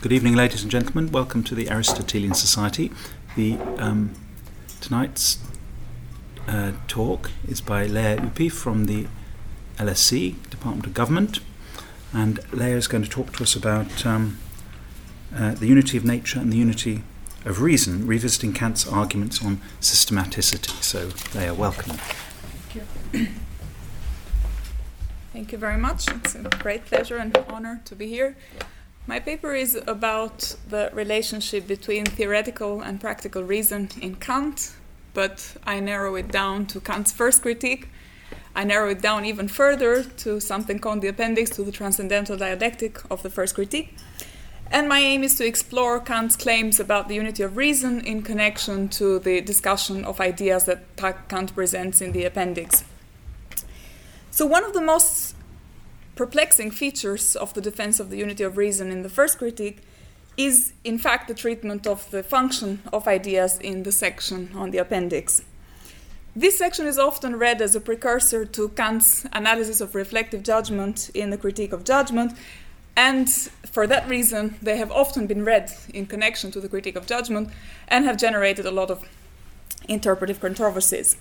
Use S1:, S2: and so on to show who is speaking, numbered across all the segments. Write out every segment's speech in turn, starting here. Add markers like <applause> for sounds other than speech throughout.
S1: Good evening, ladies and gentlemen. Welcome to the Aristotelian Society. The um, tonight's uh, talk is by Lea Ypi from the LSE Department of Government, and Lea is going to talk to us about um, uh, the unity of nature and the unity of reason, revisiting Kant's arguments on systematicity. So, Lea, welcome.
S2: Thank you. Thank you very much. It's a great pleasure and honor to be here. My paper is about the relationship between theoretical and practical reason in Kant, but I narrow it down to Kant's first critique. I narrow it down even further to something called the appendix to the transcendental dialectic of the first critique. And my aim is to explore Kant's claims about the unity of reason in connection to the discussion of ideas that Kant presents in the appendix. So, one of the most perplexing features of the defense of the unity of reason in the first critique is, in fact, the treatment of the function of ideas in the section on the appendix. This section is often read as a precursor to Kant's analysis of reflective judgment in the Critique of Judgment, and for that reason, they have often been read in connection to the Critique of Judgment and have generated a lot of interpretive controversies.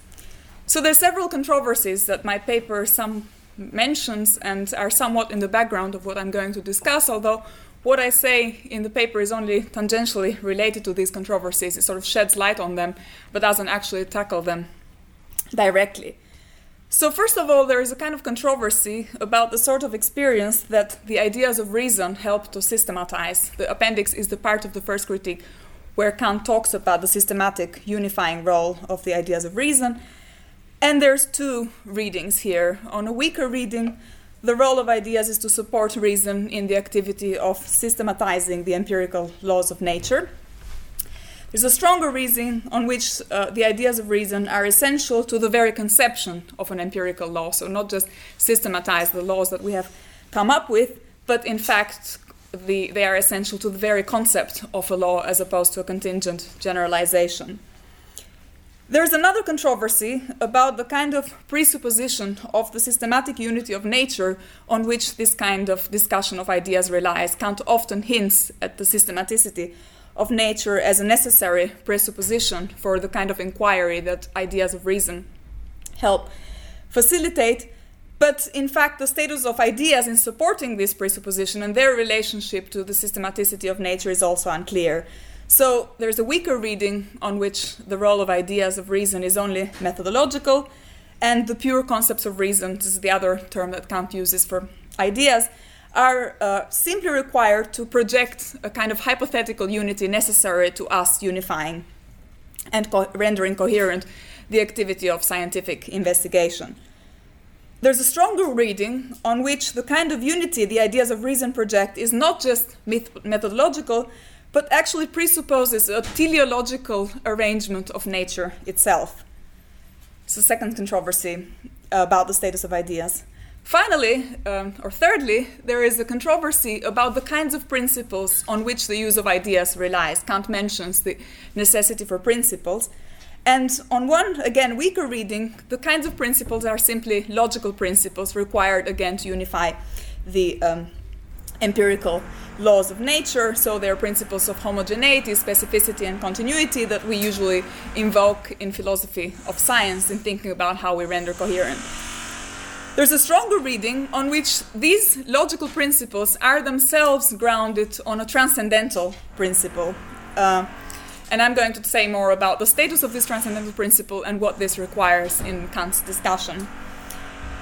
S2: So there are several controversies that my paper some mentions and are somewhat in the background of what I'm going to discuss, although what I say in the paper is only tangentially related to these controversies. It sort of sheds light on them, but doesn't actually tackle them directly. So, first of all, there is a kind of controversy about the sort of experience that the ideas of reason help to systematize. The appendix is the part of the first critique where Kant talks about the systematic unifying role of the ideas of reason and there's two readings here. On a weaker reading, the role of ideas is to support reason in the activity of systematizing the empirical laws of nature. There's a stronger reason on which uh, the ideas of reason are essential to the very conception of an empirical law. So, not just systematize the laws that we have come up with, but in fact, the, they are essential to the very concept of a law as opposed to a contingent generalization. There's another controversy about the kind of presupposition of the systematic unity of nature on which this kind of discussion of ideas relies. Kant often hints at the systematicity of nature as a necessary presupposition for the kind of inquiry that ideas of reason help facilitate. But in fact, the status of ideas in supporting this presupposition and their relationship to the systematicity of nature is also unclear. So there's a weaker reading on which the role of ideas of reason is only methodological, and the pure concepts of reason, this is the other term that Kant uses for ideas, are uh, simply required to project a kind of hypothetical unity necessary to us unifying and co- rendering coherent the activity of scientific investigation. There's a stronger reading on which the kind of unity the ideas of reason project is not just myth- methodological, but actually presupposes a teleological arrangement of nature itself. It's the second controversy about the status of ideas. Finally, um, or thirdly, there is a controversy about the kinds of principles on which the use of ideas relies. Kant mentions the necessity for principles. And on one, again, weaker reading, the kinds of principles are simply logical principles required, again, to unify the um, empirical laws of nature, so they are principles of homogeneity, specificity, and continuity that we usually invoke in philosophy of science in thinking about how we render coherent. There's a stronger reading on which these logical principles are themselves grounded on a transcendental principle. Uh, and I'm going to say more about the status of this transcendental principle and what this requires in Kant's discussion.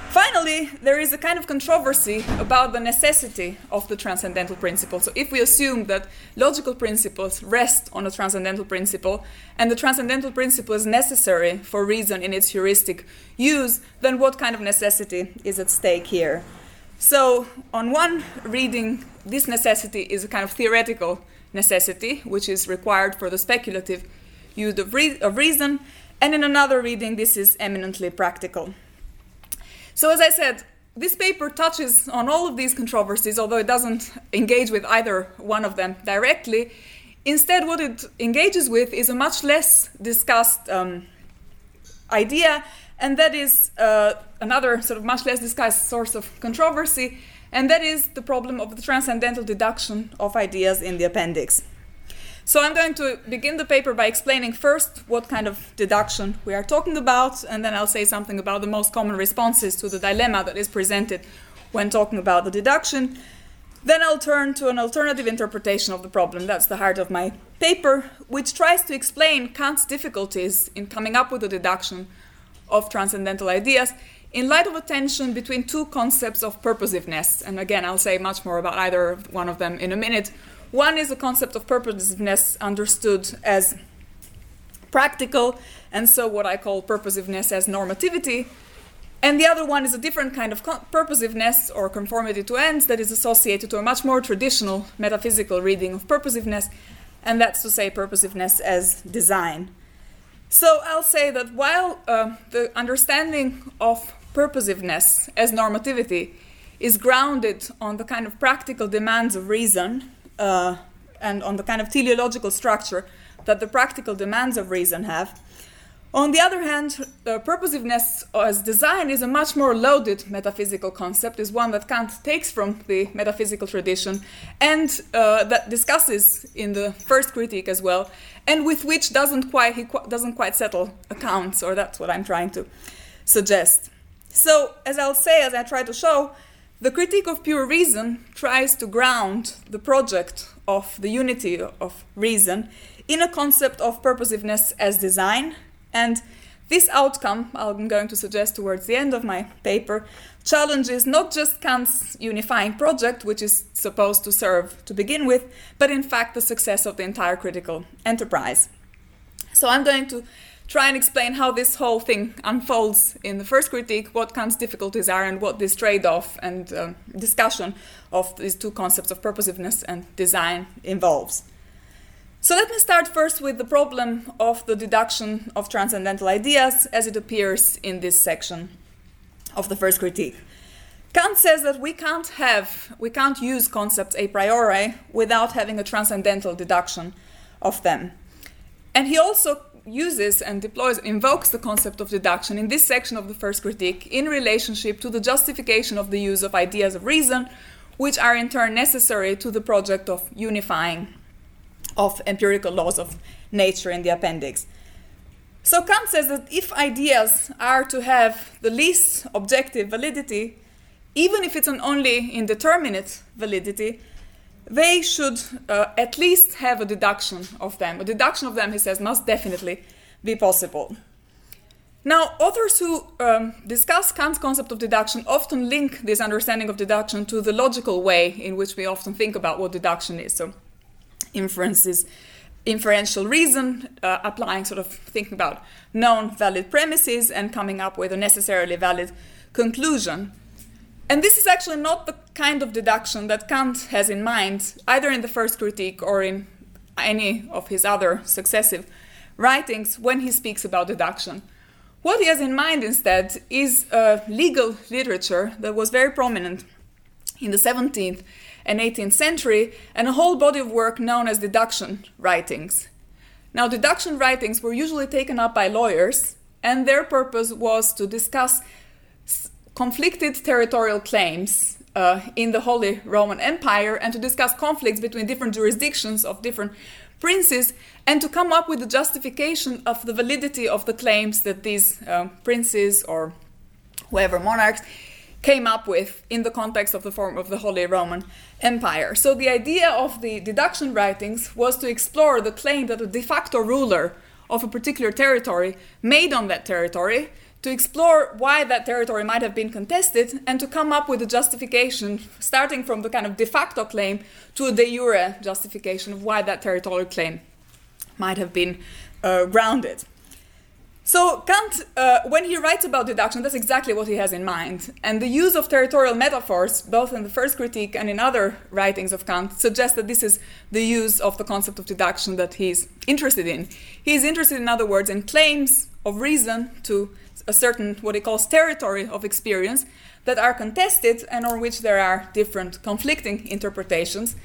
S2: Finally, there is a kind of controversy about the necessity of the transcendental principle. So, if we assume that logical principles rest on a transcendental principle, and the transcendental principle is necessary for reason in its heuristic use, then what kind of necessity is at stake here? So, on one reading, this necessity is a kind of theoretical necessity, which is required for the speculative use of, re- of reason, and in another reading, this is eminently practical. So, as I said, this paper touches on all of these controversies, although it doesn't engage with either one of them directly. Instead, what it engages with is a much less discussed um, idea, and that is uh, another sort of much less discussed source of controversy, and that is the problem of the transcendental deduction of ideas in the appendix. So I'm going to begin the paper by explaining first what kind of deduction we are talking about, and then I'll say something about the most common responses to the dilemma that is presented when talking about the deduction. Then I'll turn to an alternative interpretation of the problem. That's the heart of my paper, which tries to explain Kant's difficulties in coming up with a deduction of transcendental ideas in light of a tension between two concepts of purposiveness. And again, I'll say much more about either one of them in a minute. One is the concept of purposiveness understood as practical, and so what I call purposiveness as normativity. And the other one is a different kind of purposiveness or conformity to ends that is associated to a much more traditional metaphysical reading of purposiveness, and that's to say purposiveness as design. So I'll say that while uh, the understanding of purposiveness as normativity is grounded on the kind of practical demands of reason uh, and on the kind of teleological structure that the practical demands of reason have, on the other hand, uh, purposiveness as design is a much more loaded metaphysical concept, is one that Kant takes from the metaphysical tradition and uh, that discusses in the first critique as well, and with which doesn't quite he qu- doesn't quite settle accounts, or that's what I'm trying to suggest. So, as I'll say, as I try to show, the critique of pure reason tries to ground the project of the unity of reason in a concept of purposiveness as design and this outcome, I'm going to suggest towards the end of my paper, challenges not just Kant's unifying project, which is supposed to serve to begin with, but in fact the success of the entire critical enterprise. So I'm going to try and explain how this whole thing unfolds in the first critique, what Kant's difficulties are, and what this trade off and uh, discussion of these two concepts of purposiveness and design involves. So let me start first with the problem of the deduction of transcendental ideas as it appears in this section of the first critique. Kant says that we can't have, we can't use concepts a priori without having a transcendental deduction of them. And he also uses and deploys, invokes the concept of deduction in this section of the first critique in relationship to the justification of the use of ideas of reason, which are in turn necessary to the project of unifying of empirical laws of nature in the appendix. So Kant says that if ideas are to have the least objective validity, even if it's an only indeterminate validity, they should uh, at least have a deduction of them. A deduction of them, he says, must definitely be possible. Now, authors who um, discuss Kant's concept of deduction often link this understanding of deduction to the logical way in which we often think about what deduction is. So, inferences inferential reason, uh, applying sort of thinking about known valid premises and coming up with a necessarily valid conclusion. And this is actually not the kind of deduction that Kant has in mind, either in the first critique or in any of his other successive writings when he speaks about deduction. What he has in mind instead is a legal literature that was very prominent in the 17th and 18th century, and a whole body of work known as deduction writings. Now, deduction writings were usually taken up by lawyers, and their purpose was to discuss conflicted territorial claims uh, in the Holy Roman Empire and to discuss conflicts between different jurisdictions of different princes and to come up with the justification of the validity of the claims that these uh, princes or whoever monarchs came up with in the context of the form of the Holy Roman Empire. So the idea of the deduction writings was to explore the claim that a de facto ruler of a particular territory made on that territory, to explore why that territory might have been contested, and to come up with a justification starting from the kind of de facto claim to a de jure justification of why that territorial claim might have been uh, grounded. So Kant, uh, when he writes about deduction, that's exactly what he has in mind. And the use of territorial metaphors, both in the first critique and in other writings of Kant, suggests that this is the use of the concept of deduction that he's interested in. He's interested, in other words, in claims of reason to a certain, what he calls territory of experience, that are contested and on which there are different conflicting interpretations.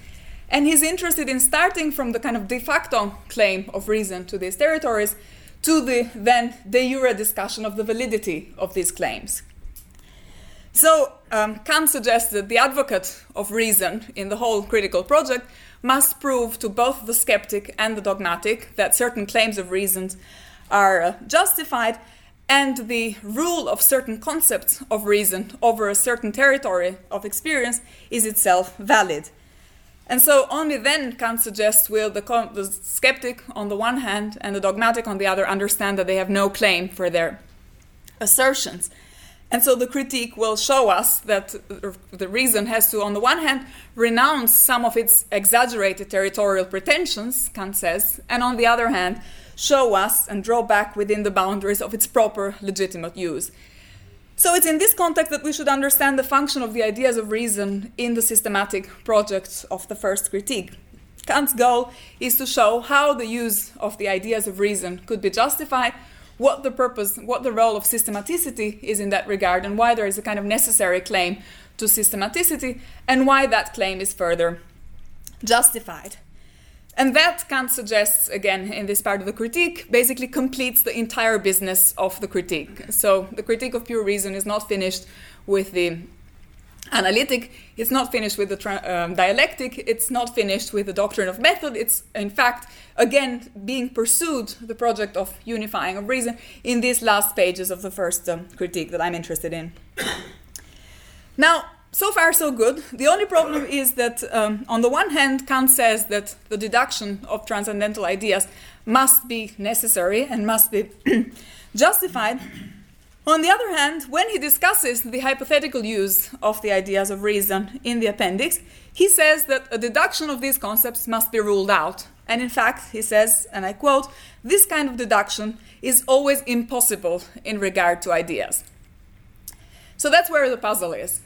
S2: And he's interested in starting from the kind of de facto claim of reason to these territories to the then de jure discussion of the validity of these claims. So um, Kant suggests that the advocate of reason in the whole critical project must prove to both the skeptic and the dogmatic that certain claims of reason are uh, justified and the rule of certain concepts of reason over a certain territory of experience is itself valid. And so only then Kant suggests will the, the, skeptic on the one hand and the dogmatic on the other understand that they have no claim for their assertions. And so the critique will show us that the reason has to, on the one hand, renounce some of its exaggerated territorial pretensions, Kant says, and on the other hand, show us and draw back within the boundaries of its proper legitimate use. So it's in this context that we should understand the function of the ideas of reason in the systematic project of the first critique. Kant's goal is to show how the use of the ideas of reason could be justified, what the purpose, what the role of systematicity is in that regard, and why there is a kind of necessary claim to systematicity, and why that claim is further justified. And that, Kant suggests, again, in this part of the critique, basically completes the entire business of the critique. So the critique of pure reason is not finished with the analytic, it's not finished with the um, dialectic, it's not finished with the doctrine of method. It's, in fact, again, being pursued, the project of unifying of reason, in these last pages of the first um, critique that I'm interested in. <coughs> now, so far so good. The only problem is that, um, on the one hand, Kant says that the deduction of transcendental ideas must be necessary and must be <clears throat> justified. On the other hand, when he discusses the hypothetical use of the ideas of reason in the appendix, he says that a deduction of these concepts must be ruled out. And in fact, he says, and I quote, this kind of deduction is always impossible in regard to ideas. So that's where the puzzle is.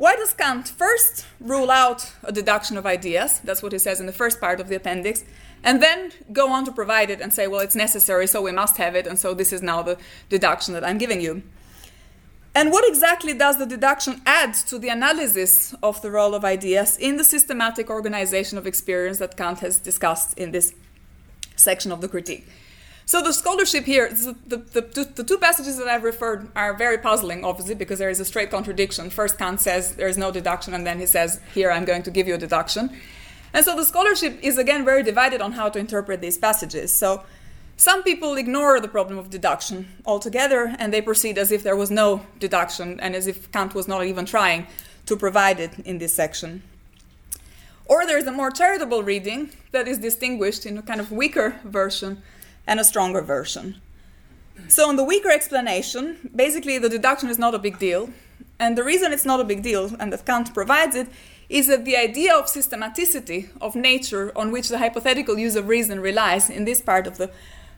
S2: Why does Kant first rule out a deduction of ideas? That's what he says in the first part of the appendix. And then go on to provide it and say, well, it's necessary, so we must have it, and so this is now the deduction that I'm giving you. And what exactly does the deduction add to the analysis of the role of ideas in the systematic organization of experience that Kant has discussed in this section of the critique? So the scholarship here, the, the, the, two passages that I've referred are very puzzling, obviously, because there is a straight contradiction. First, Kant says there is no deduction, and then he says, here I'm going to give you a deduction. And so the scholarship is again very divided on how to interpret these passages. So some people ignore the problem of deduction altogether, and they proceed as if there was no deduction, and as if Kant was not even trying to provide it in this section. Or there's a more charitable reading that is distinguished in a kind of weaker version and a stronger version. So, in the weaker explanation, basically the deduction is not a big deal. And the reason it's not a big deal, and that Kant provides it, is that the idea of systematicity of nature on which the hypothetical use of reason relies in this part of the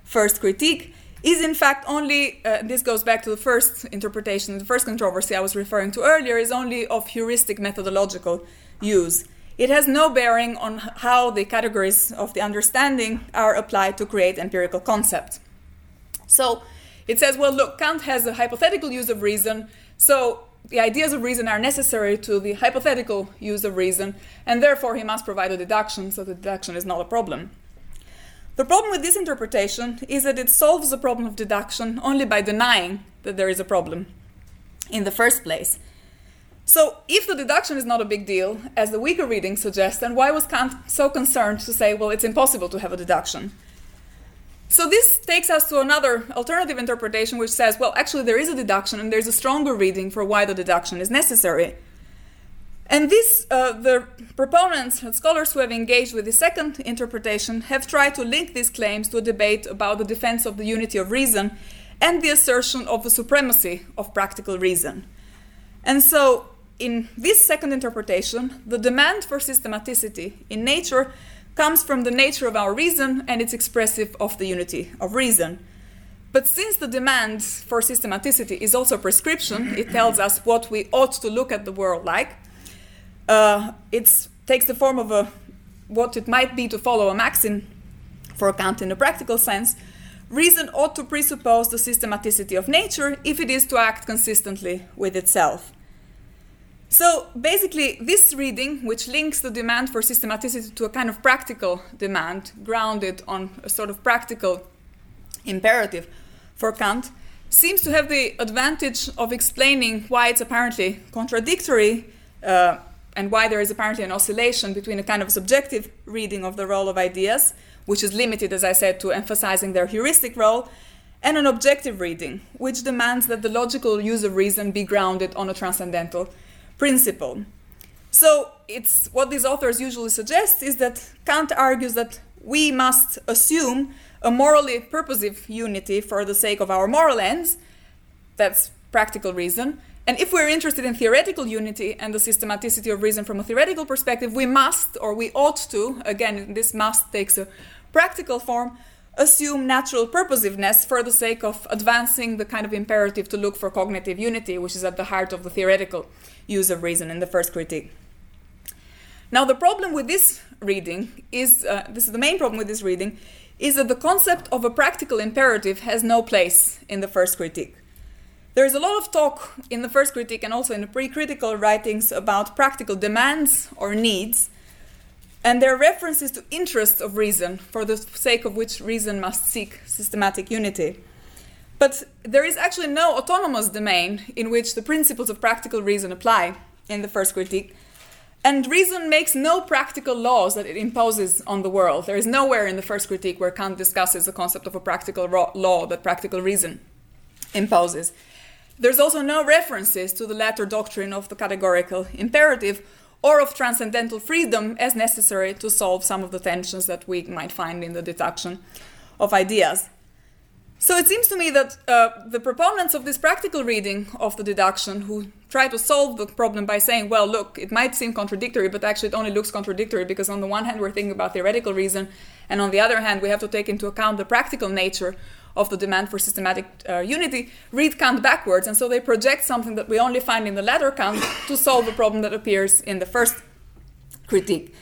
S2: first critique is in fact only, uh, this goes back to the first interpretation, the first controversy I was referring to earlier, is only of heuristic methodological use. It has no bearing on how the categories of the understanding are applied to create empirical concepts. So it says, well, look, Kant has a hypothetical use of reason, so the ideas of reason are necessary to the hypothetical use of reason, and therefore he must provide a deduction, so the deduction is not a problem. The problem with this interpretation is that it solves the problem of deduction only by denying that there is a problem in the first place. So, if the deduction is not a big deal, as the weaker reading suggests, then why was Kant so concerned to say, well, it's impossible to have a deduction? So, this takes us to another alternative interpretation which says, well, actually, there is a deduction and there's a stronger reading for why the deduction is necessary. And this, uh, the proponents and scholars who have engaged with the second interpretation have tried to link these claims to a debate about the defense of the unity of reason and the assertion of the supremacy of practical reason. And so, in this second interpretation, the demand for systematicity in nature comes from the nature of our reason and it's expressive of the unity of reason. But since the demand for systematicity is also a prescription, it tells us what we ought to look at the world like. Uh, it takes the form of a what it might be to follow a maxim for Kant in a practical sense. Reason ought to presuppose the systematicity of nature if it is to act consistently with itself. So basically, this reading, which links the demand for systematicity to a kind of practical demand, grounded on a sort of practical imperative for Kant, seems to have the advantage of explaining why it's apparently contradictory uh, and why there is apparently an oscillation between a kind of subjective reading of the role of ideas, which is limited, as I said, to emphasizing their heuristic role, and an objective reading, which demands that the logical use of reason be grounded on a transcendental principle. So, it's what these authors usually suggest is that Kant argues that we must assume a morally purposive unity for the sake of our moral ends. That's practical reason. And if we're interested in theoretical unity and the systematicity of reason from a theoretical perspective, we must, or we ought to, again, this must takes a practical form, assume natural purposiveness for the sake of advancing the kind of imperative to look for cognitive unity, which is at the heart of the theoretical use of reason in the first critique. Now, the problem with this reading is uh, this is the main problem with this reading is that the concept of a practical imperative has no place in the first critique. There is a lot of talk in the first critique and also in the pre critical writings about practical demands or needs, and there are references to interests of reason, for the sake of which reason must seek systematic unity. But there is actually no autonomous domain in which the principles of practical reason apply in the first critique. And reason makes no practical laws that it imposes on the world. There is nowhere in the first critique where Kant discusses the concept of a practical law that practical reason imposes. There's also no references to the latter doctrine of the categorical imperative or of transcendental freedom as necessary to solve some of the tensions that we might find in the deduction of ideas. So it seems to me that uh, the proponents of this practical reading of the deduction, who try to solve the problem by saying, well, look, it might seem contradictory, but actually it only looks contradictory because on the one hand we're thinking about theoretical reason, and on the other hand we have to take into account the practical nature of the demand for systematic uh, unity, read Kant backwards, and so they project something that we only find in the latter Kant to solve a problem that appears in the first critique.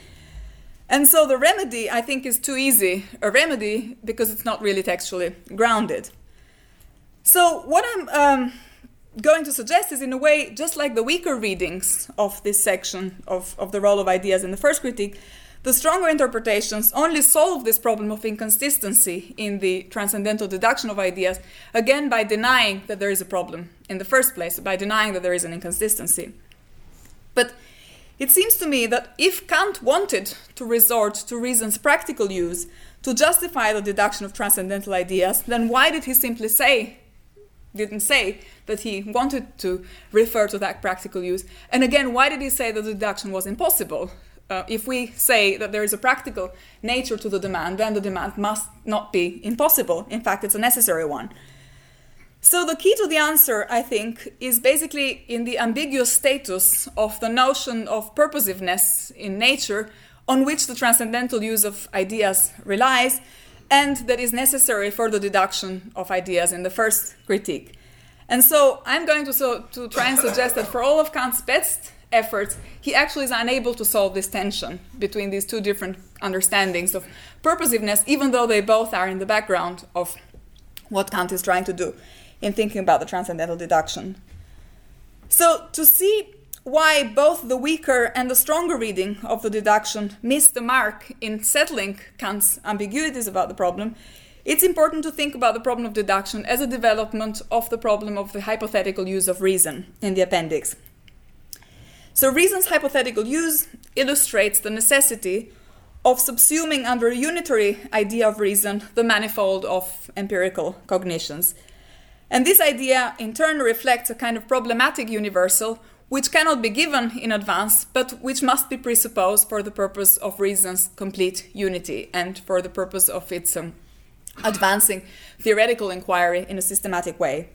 S2: And so the remedy, I think, is too easy a remedy because it's not really textually grounded. So, what I'm um, going to suggest is, in a way, just like the weaker readings of this section of, of the role of ideas in the first critique, the stronger interpretations only solve this problem of inconsistency in the transcendental deduction of ideas, again by denying that there is a problem in the first place, by denying that there is an inconsistency. But it seems to me that if Kant wanted to resort to reason's practical use to justify the deduction of transcendental ideas, then why did he simply say, didn't say that he wanted to refer to that practical use? And again, why did he say that the deduction was impossible? Uh, if we say that there is a practical nature to the demand, then the demand must not be impossible. In fact, it's a necessary one. So, the key to the answer, I think, is basically in the ambiguous status of the notion of purposiveness in nature on which the transcendental use of ideas relies and that is necessary for the deduction of ideas in the first critique. And so, I'm going to, so, to try and suggest that for all of Kant's best efforts, he actually is unable to solve this tension between these two different understandings of purposiveness, even though they both are in the background of what Kant is trying to do in thinking about the transcendental deduction. So, to see why both the weaker and the stronger reading of the deduction miss the mark in settling Kant's ambiguities about the problem, it's important to think about the problem of deduction as a development of the problem of the hypothetical use of reason in the appendix. So, reason's hypothetical use illustrates the necessity of subsuming under a unitary idea of reason the manifold of empirical cognitions and this idea, in turn, reflects a kind of problematic universal which cannot be given in advance, but which must be presupposed for the purpose of reason's complete unity and for the purpose of its um, advancing theoretical inquiry in a systematic way.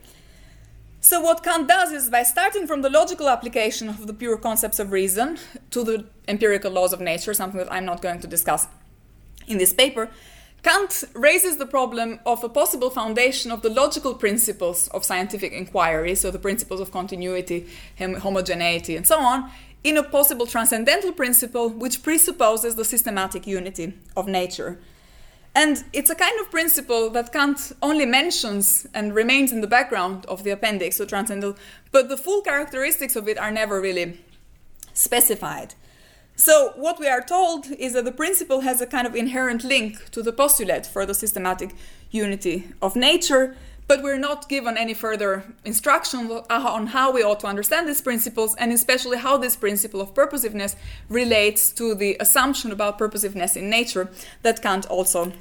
S2: So, what Kant does is by starting from the logical application of the pure concepts of reason to the empirical laws of nature, something that I'm not going to discuss in this paper, Kant raises the problem of a possible foundation of the logical principles of scientific inquiry, so the principles of continuity, homogeneity, and so on, in a possible transcendental principle which presupposes the systematic unity of nature. And it's a kind of principle that Kant only mentions and remains in the background of the appendix, so transcendental, but the full characteristics of it are never really specified. So, what we are told is that the principle has a kind of inherent link to the postulate for the systematic unity of nature, but we're not given any further instruction on how we ought to understand these principles, and especially how this principle of purposiveness relates to the assumption about purposiveness in nature that Kant also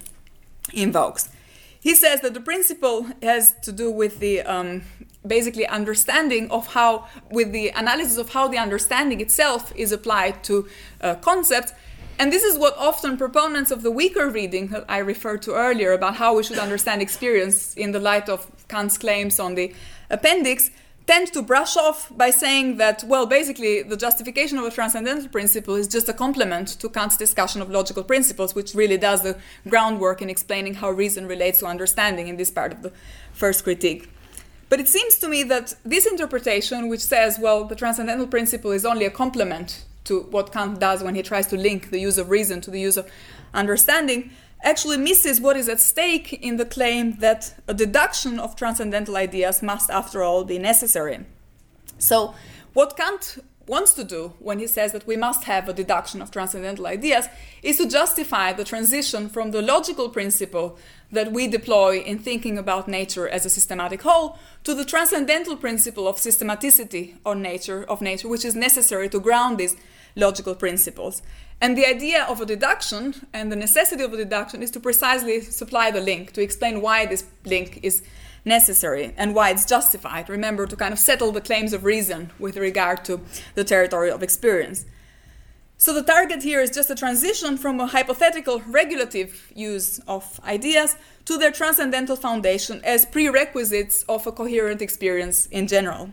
S2: invokes. He says that the principle has to do with the um, basically understanding of how, with the analysis of how the understanding itself is applied to uh, concepts, and this is what often proponents of the weaker reading that I referred to earlier about how we should understand experience in the light of Kant's claims on the appendix tend to brush off by saying that, well, basically, the justification of a transcendental principle is just a complement to Kant's discussion of logical principles, which really does the groundwork in explaining how reason relates to understanding in this part of the first critique. But it seems to me that this interpretation, which says, well, the transcendental principle is only a complement to what Kant does when he tries to link the use of reason to the use of understanding, actually misses what is at stake in the claim that a deduction of transcendental ideas must, after all, be necessary. So, what Kant wants to do when he says that we must have a deduction of transcendental ideas is to justify the transition from the logical principle that we deploy in thinking about nature as a systematic whole to the transcendental principle of systematicity on nature of nature which is necessary to ground these logical principles and the idea of a deduction and the necessity of a deduction is to precisely supply the link to explain why this link is necessary and why it's justified. Remember, to kind of settle the claims of reason with regard to the territory of experience. So the target here is just a transition from a hypothetical regulative use of ideas to their transcendental foundation as prerequisites of a coherent experience in general.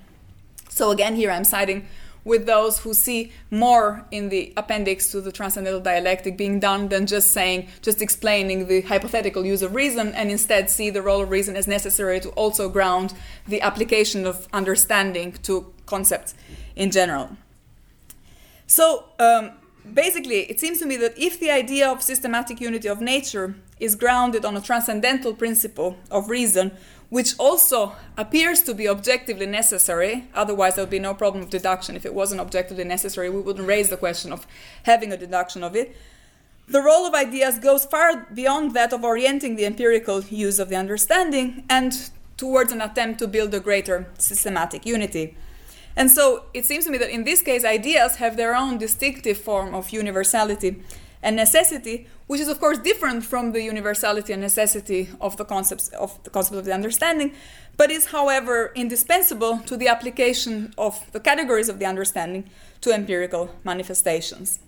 S2: So again, here I'm citing with those who see more in the appendix to the transcendental dialectic being done than just saying, just explaining the hypothetical use of reason, and instead see the role of reason as necessary to also ground the application of understanding to concepts in general. So, um, basically, it seems to me that if the idea of systematic unity of nature is grounded on a transcendental principle of reason, which also appears to be objectively necessary. Otherwise, there would be no problem of deduction. If it wasn't objectively necessary, we wouldn't raise the question of having a deduction of it. The role of ideas goes far beyond that of orienting the empirical use of the understanding and towards an attempt to build a greater systematic unity. And so it seems to me that in this case, ideas have their own distinctive form of universality and necessity, which is of course different from the universality and necessity of the concepts of the concept of the understanding, but is however indispensable to the application of the categories of the understanding to empirical manifestations.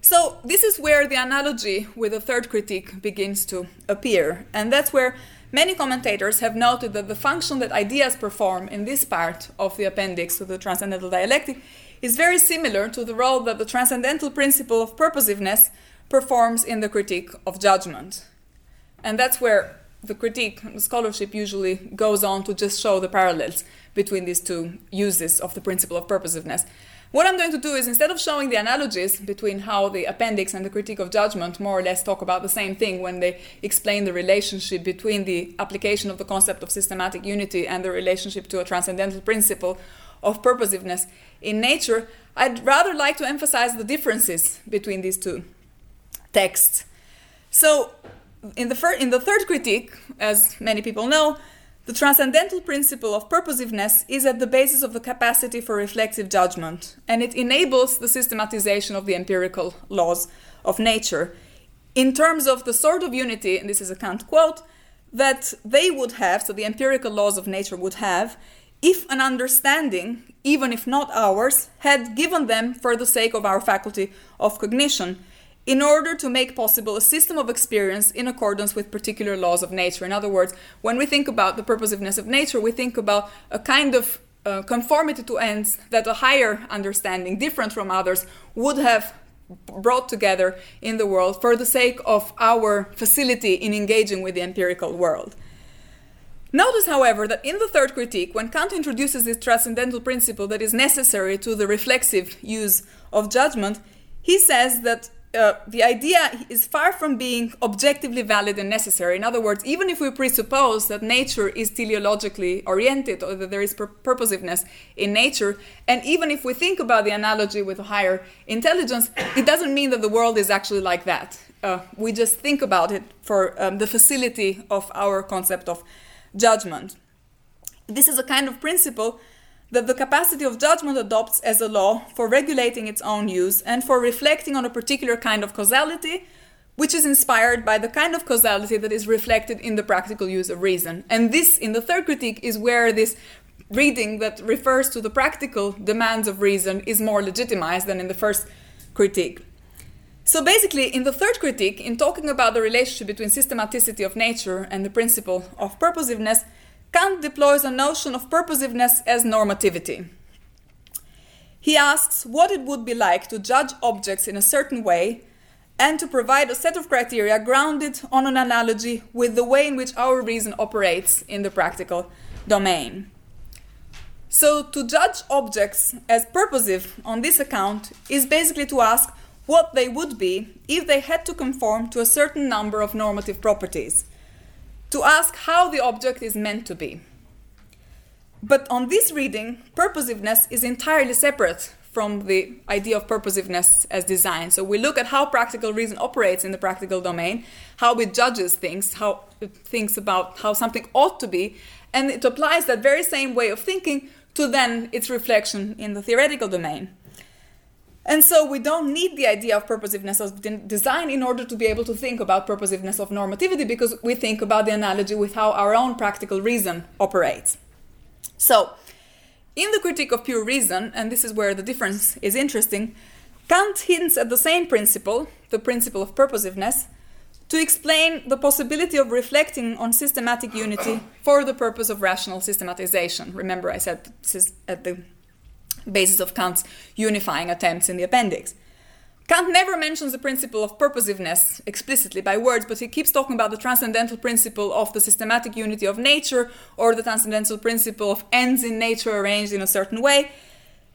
S2: So this is where the analogy with the third critique begins to appear, and that's where many commentators have noted that the function that ideas perform in this part of the appendix to the transcendental dialectic is very similar to the role that the transcendental principle of purposiveness performs in the critique of judgment. And that's where the critique, the scholarship usually goes on to just show the parallels between these two uses of the principle of purposiveness. What I'm going to do is instead of showing the analogies between how the appendix and the critique of judgment more or less talk about the same thing when they explain the relationship between the application of the concept of systematic unity and the relationship to a transcendental principle of purposiveness in nature, I'd rather like to emphasize the differences between these two texts. So, in the, fir- in the third critique, as many people know, the transcendental principle of purposiveness is at the basis of the capacity for reflexive judgment, and it enables the systematization of the empirical laws of nature in terms of the sort of unity, and this is a Kant quote, that they would have, so the empirical laws of nature would have, if an understanding, even if not ours, had given them for the sake of our faculty of cognition, in order to make possible a system of experience in accordance with particular laws of nature. In other words, when we think about the purposiveness of nature, we think about a kind of uh, conformity to ends that a higher understanding, different from others, would have brought together in the world for the sake of our facility in engaging with the empirical world. Notice, however, that in the third critique, when Kant introduces this transcendental principle that is necessary to the reflexive use of judgment, he says that uh, the idea is far from being objectively valid and necessary. In other words, even if we presuppose that nature is teleologically oriented or that there is pur- purposiveness in nature, and even if we think about the analogy with a higher intelligence, it doesn't mean that the world is actually like that. uh, we just think about it for um, the facility of our concept of judgment. This is a kind of principle that the capacity of judgment adopts as a law for regulating its own use and for reflecting on a particular kind of causality, which is inspired by the kind of causality that is reflected in the practical use of reason. And this, in the third critique, is where this reading that refers to the practical demands of reason is more legitimized than in the first critique. So basically, in the third critique, in talking about the relationship between systematicity of nature and the principle of purposiveness, Kant deploys a notion of purposiveness as normativity. He asks what it would be like to judge objects in a certain way and to provide a set of criteria grounded on an analogy with the way in which our reason operates in the practical domain. So, to judge objects as purposive on this account is basically to ask what they would be if they had to conform to a certain number of normative properties, to ask how the object is meant to be. But on this reading, purposiveness is entirely separate from the idea of purposiveness as design. So we look at how practical reason operates in the practical domain, how it judges things, how it thinks about how something ought to be, and it applies that very same way of thinking to then its reflection in the theoretical domain. And so we don't need the idea of purposiveness of design in order to be able to think about purposiveness of normativity because we think about the analogy with how our own practical reason operates. So, in the critique of pure reason, and this is where the difference is interesting, Kant hints at the same principle, the principle of purposiveness, to explain the possibility of reflecting on systematic unity for the purpose of rational systematization. Remember, I said at the basis of Kant's unifying attempts in the appendix. Kant never mentions the principle of purposiveness explicitly by words, but he keeps talking about the transcendental principle of the systematic unity of nature or the transcendental principle of ends in nature arranged in a certain way,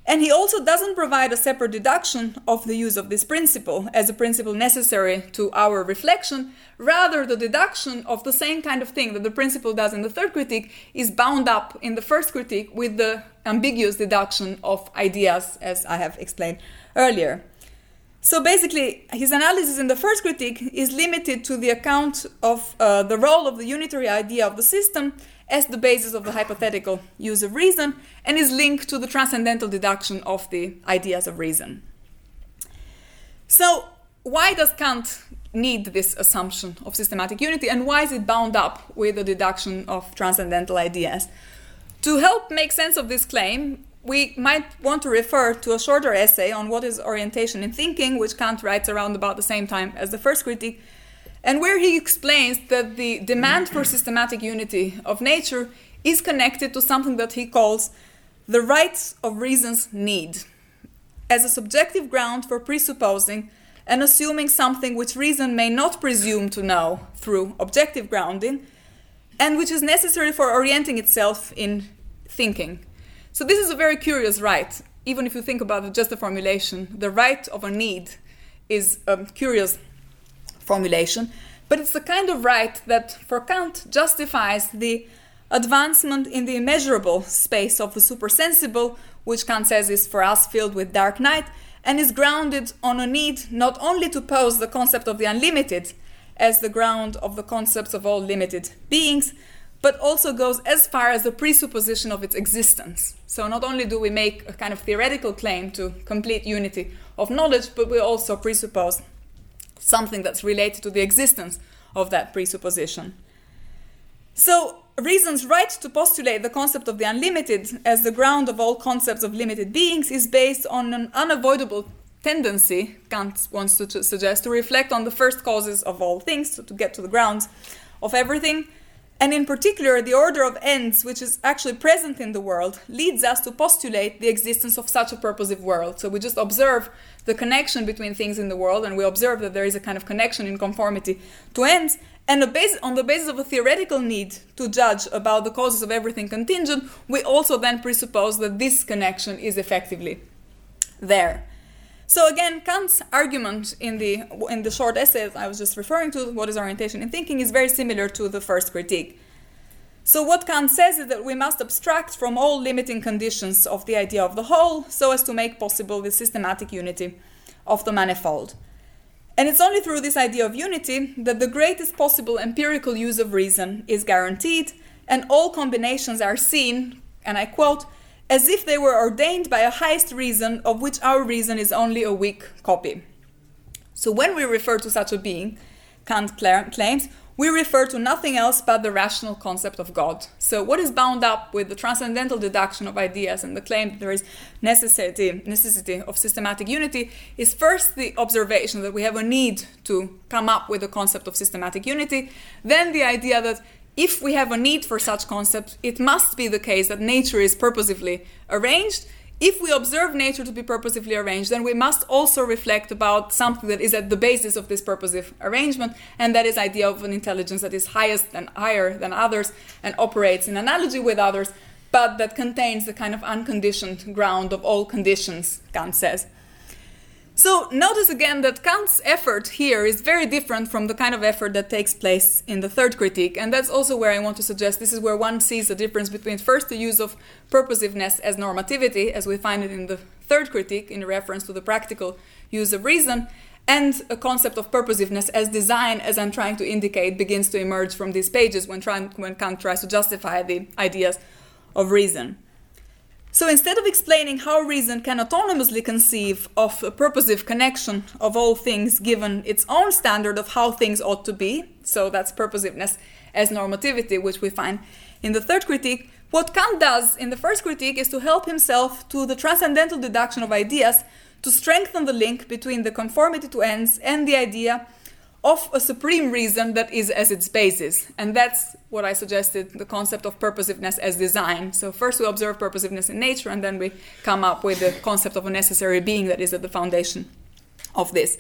S2: and he also doesn't provide a separate deduction of the use of this principle as a principle necessary to our reflection. Rather, the deduction of the same kind of thing that the principle does in the third critique is bound up in the first critique with the ambiguous deduction of ideas, as I have explained earlier. So basically, his analysis in the first critique is limited to the account of uh, the role of the unitary idea of the system as the basis of the hypothetical use of reason and is linked to the transcendental deduction of the ideas of reason. So, why does Kant need this assumption of systematic unity and why is it bound up with the deduction of transcendental ideas? To help make sense of this claim, we might want to refer to a shorter essay on what is orientation in thinking, which Kant writes around about the same time as the first critique, and where he explains that the demand for systematic unity of nature is connected to something that he calls the rights of reason's need as a subjective ground for presupposing and assuming something which reason may not presume to know through objective grounding and which is necessary for orienting itself in thinking. So, this is a very curious right, even if you think about it, just the formulation. The right of a need is curious formulation, but it's the kind of right that, for Kant, justifies the advancement in the immeasurable space of the supersensible, which Kant says is for us filled with dark night, and is grounded on a need not only to pose the concept of the unlimited as the ground of the concepts of all limited beings, but also goes as far as the presupposition of its existence. So not only do we make a kind of theoretical claim to complete unity of knowledge, but we also presuppose something that's related to the existence of that presupposition. So, reason's right to postulate the concept of the unlimited as the ground of all concepts of limited beings is based on an unavoidable tendency, Kant wants to suggest, to reflect on the first causes of all things, so to get to the grounds of everything, and in particular, the order of ends, which is actually present in the world, leads us to postulate the existence of such a purposive world. So we just observe the connection between things in the world, and we observe that there is a kind of connection in conformity to ends. And on the basis of a theoretical need to judge about the causes of everything contingent, we also then presuppose that this connection is effectively there. So again, Kant's argument in the in the short essay I was just referring to, what is orientation in thinking, is very similar to the first critique. So what Kant says is that we must abstract from all limiting conditions of the idea of the whole so as to make possible the systematic unity of the manifold. And it's only through this idea of unity that the greatest possible empirical use of reason is guaranteed, and all combinations are seen, and I quote, as if they were ordained by a highest reason of which our reason is only a weak copy. So when we refer to such a being, Kant claims, we refer to nothing else but the rational concept of God. So, what is bound up with the transcendental deduction of ideas and the claim that there is necessity, necessity of systematic unity is first the observation that we have a need to come up with a concept of systematic unity, then the idea that if we have a need for such concepts, it must be the case that nature is purposively arranged if we observe nature to be purposively arranged, then we must also reflect about something that is at the basis of this purposive arrangement, and that is idea of an intelligence that is highest and higher than others and operates in analogy with others, but that contains the kind of unconditioned ground of all conditions, Kant says. So notice again that Kant's effort here is very different from the kind of effort that takes place in the third critique, and that's also where I want to suggest this is where one sees the difference between first the use of purposiveness as normativity, as we find it in the third critique in reference to the practical use of reason, and a concept of purposiveness as design, as I'm trying to indicate, begins to emerge from these pages when, trying, when Kant tries to justify the ideas of reason. So instead of explaining how reason can autonomously conceive of a purposive connection of all things given its own standard of how things ought to be, so that's purposiveness as normativity, which we find in the third critique, what Kant does in the first critique is to help himself to the transcendental deduction of ideas to strengthen the link between the conformity to ends and the idea of a supreme reason that is as its basis. And that's what I suggested the concept of purposiveness as design. So, first we observe purposiveness in nature, and then we come up with the concept of a necessary being that is at the foundation of this.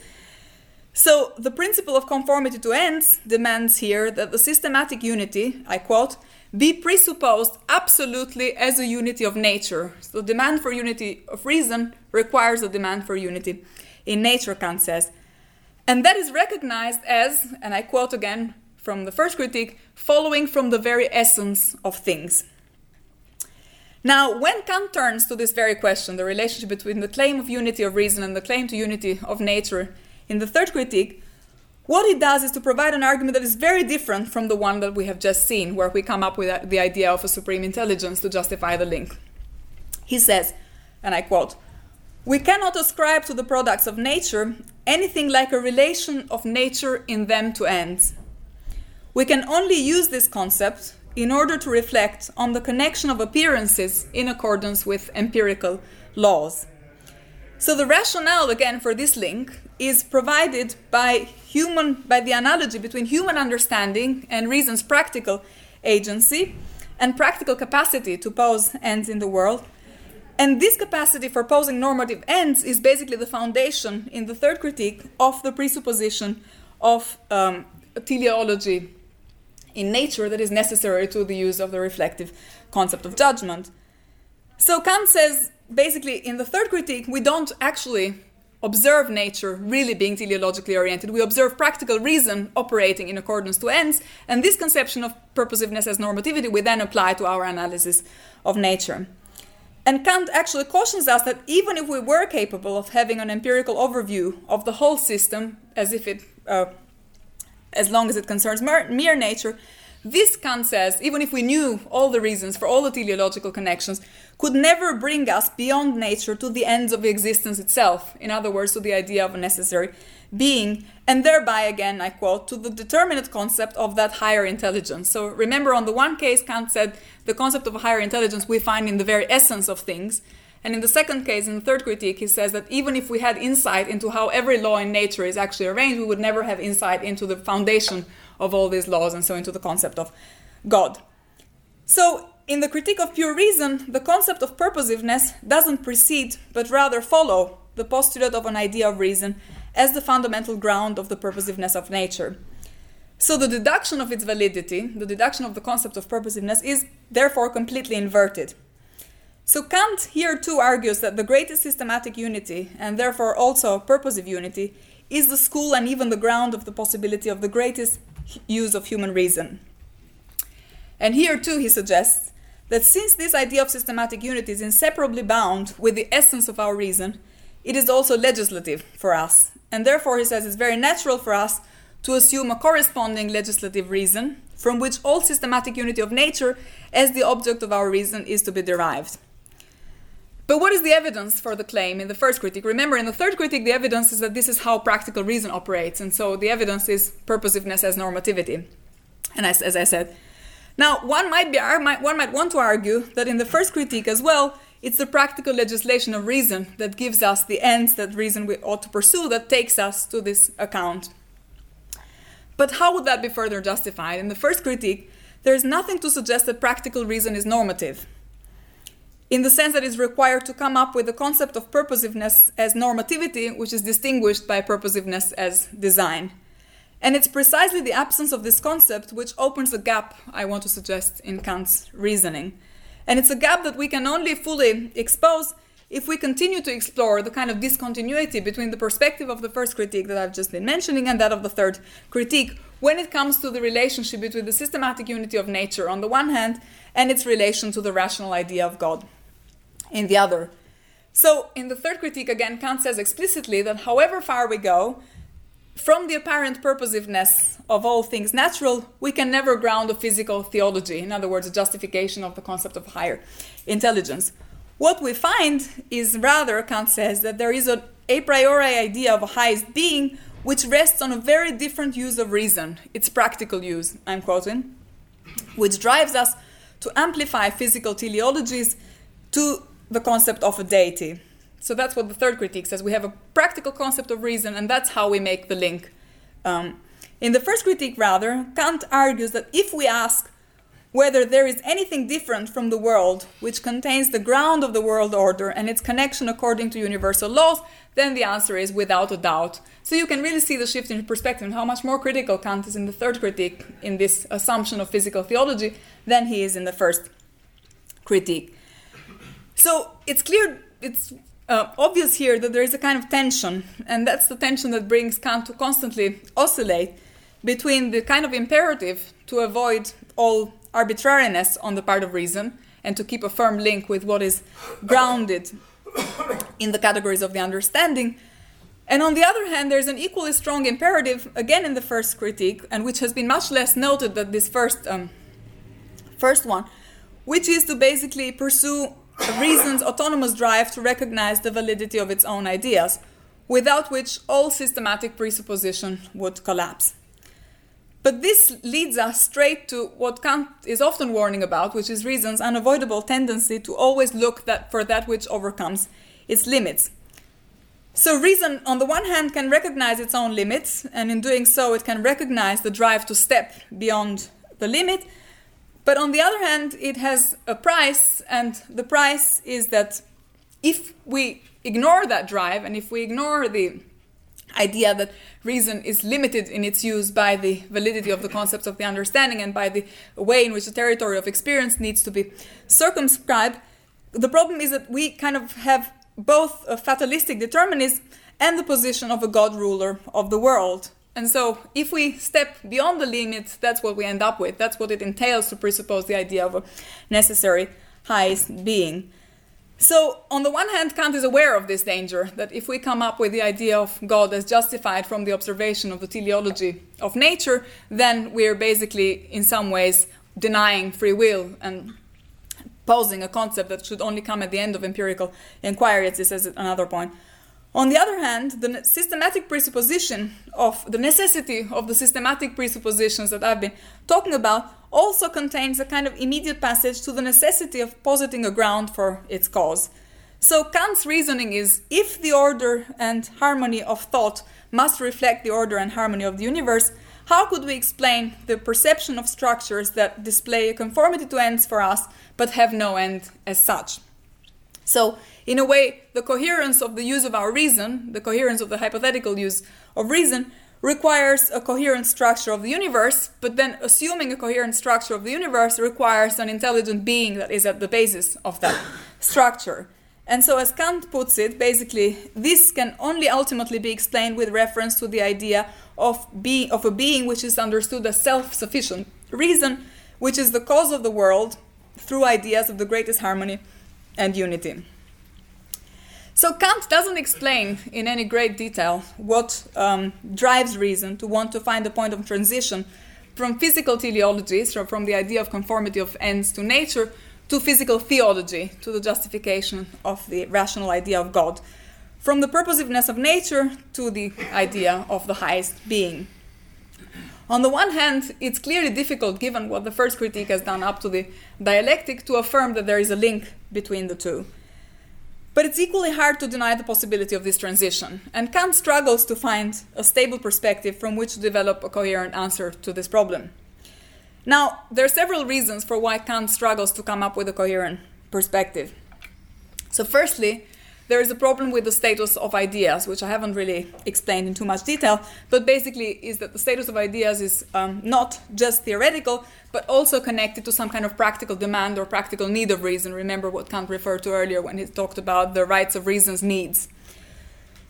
S2: So, the principle of conformity to ends demands here that the systematic unity, I quote, be presupposed absolutely as a unity of nature. So, demand for unity of reason requires a demand for unity in nature, Kant says. And that is recognized as, and I quote again from the first critique, following from the very essence of things. Now, when Kant turns to this very question, the relationship between the claim of unity of reason and the claim to unity of nature, in the third critique, what he does is to provide an argument that is very different from the one that we have just seen, where we come up with the idea of a supreme intelligence to justify the link. He says, and I quote, we cannot ascribe to the products of nature anything like a relation of nature in them to ends. We can only use this concept in order to reflect on the connection of appearances in accordance with empirical laws. So the rationale again for this link is provided by human by the analogy between human understanding and reason's practical agency and practical capacity to pose ends in the world and this capacity for posing normative ends is basically the foundation in the third critique of the presupposition of um, teleology in nature that is necessary to the use of the reflective concept of judgment. So Kant says basically in the third critique, we don't actually observe nature really being teleologically oriented. We observe practical reason operating in accordance to ends, and this conception of purposiveness as normativity we then apply to our analysis of nature. And Kant actually cautions us that even if we were capable of having an empirical overview of the whole system, as if it, uh, as long as it concerns mere, mere nature, this, Kant says, even if we knew all the reasons for all the teleological connections, could never bring us beyond nature to the ends of existence itself. In other words, to the idea of a necessary being, and thereby, again, I quote, to the determinate concept of that higher intelligence. So remember, on the one case, Kant said the concept of a higher intelligence we find in the very essence of things. And in the second case, in the third critique, he says that even if we had insight into how every law in nature is actually arranged, we would never have insight into the foundation of all these laws and so into the concept of God. So, in the critique of pure reason, the concept of purposiveness doesn't precede, but rather follow the postulate of an idea of reason as the fundamental ground of the purposiveness of nature. So the deduction of its validity, the deduction of the concept of purposiveness, is therefore completely inverted. So Kant here too argues that the greatest systematic unity, and therefore also purposive unity, is the school and even the ground of the possibility of the greatest use of human reason. And here too he suggests that since this idea of systematic unity is inseparably bound with the essence of our reason, it is also legislative for us. And therefore, he says it's very natural for us to assume a corresponding legislative reason from which all systematic unity of nature as the object of our reason is to be derived. But what is the evidence for the claim in the first critique? Remember, in the third critique, the evidence is that this is how practical reason operates, and so the evidence is purposiveness as normativity. And as, as I said, now one might be one might want to argue that in the first critique as well, it's the practical legislation of reason that gives us the ends that reason we ought to pursue that takes us to this account. But how would that be further justified? In the first critique, there is nothing to suggest that practical reason is normative, in the sense that it's required to come up with the concept of purposiveness as normativity, which is distinguished by purposiveness as design. And it's precisely the absence of this concept which opens a gap I want to suggest in Kant's reasoning. And it's a gap that we can only fully expose if we continue to explore the kind of discontinuity between the perspective of the first critique that I've just been mentioning and that of the third critique when it comes to the relationship between the systematic unity of nature on the one hand and its relation to the rational idea of God in the other. So, in the third critique, again, Kant says explicitly that however far we go, from the apparent purposiveness of all things natural, we can never ground a physical theology, in other words, a justification of the concept of higher intelligence. What we find is rather, Kant says, that there is an a priori idea of a highest being which rests on a very different use of reason, its practical use, I'm quoting, which drives us to amplify physical teleologies to the concept of a deity. So that's what the third critique says. We have a practical concept of reason, and that's how we make the link. Um, in the first critique, rather, Kant argues that if we ask whether there is anything different from the world which contains the ground of the world order and its connection according to universal laws, then the answer is without a doubt. So you can really see the shift in perspective and how much more critical Kant is in the third critique in this assumption of physical theology than he is in the first critique. So it's clear, it's uh, obvious here that there is a kind of tension, and that's the tension that brings Kant to constantly oscillate between the kind of imperative to avoid all arbitrariness on the part of reason and to keep a firm link with what is grounded in the categories of the understanding. And on the other hand, there's an equally strong imperative, again in the first critique, and which has been much less noted than this first, um, first one, which is to basically pursue reason's autonomous drive to recognize the validity of its own ideas, without which all systematic presupposition would collapse. But this leads us straight to what Kant is often warning about, which is reason's unavoidable tendency to always look that for that which overcomes its limits. So, reason, on the one hand, can recognize its own limits, and in doing so, it can recognize the drive to step beyond the limit, but on the other hand, it has a price, and the price is that if we ignore that drive and if we ignore the idea that reason is limited in its use by the validity of the concepts of the understanding and by the way in which the territory of experience needs to be circumscribed, the problem is that we kind of have both a fatalistic determinism and the position of a god ruler of the world. And so, if we step beyond the limit, that's what we end up with. That's what it entails to presuppose the idea of a necessary highest being. So, on the one hand, Kant is aware of this danger that if we come up with the idea of God as justified from the observation of the teleology of nature, then we're basically, in some ways, denying free will and posing a concept that should only come at the end of empirical inquiry, as this is another point. On the other hand, the systematic presupposition of the necessity of the systematic presuppositions that I've been talking about also contains a kind of immediate passage to the necessity of positing a ground for its cause. So Kant's reasoning is if the order and harmony of thought must reflect the order and harmony of the universe, how could we explain the perception of structures that display a conformity to ends for us but have no end as such? So in a way, the coherence of the use of our reason, the coherence of the hypothetical use of reason, requires a coherent structure of the universe, but then assuming a coherent structure of the universe requires an intelligent being that is at the basis of that structure. And so, as Kant puts it, basically, this can only ultimately be explained with reference to the idea of, be, of a being which is understood as self sufficient reason, which is the cause of the world through ideas of the greatest harmony and unity. So Kant doesn't explain in any great detail what um, drives reason to want to find a point of transition from physical teleology, so from the idea of conformity of ends to nature, to physical theology, to the justification of the rational idea of God, from the purposiveness of nature to the idea of the highest being. On the one hand, it's clearly difficult, given what the first critique has done up to the dialectic, to affirm that there is a link between the two. But it's equally hard to deny the possibility of this transition, and Kant struggles to find a stable perspective from which to develop a coherent answer to this problem. Now, there are several reasons for why Kant struggles to come up with a coherent perspective. So, firstly, there is a problem with the status of ideas, which I haven't really explained in too much detail, but basically is that the status of ideas is um, not just theoretical, but also connected to some kind of practical demand or practical need of reason. Remember what Kant referred to earlier when he talked about the rights of reason's needs.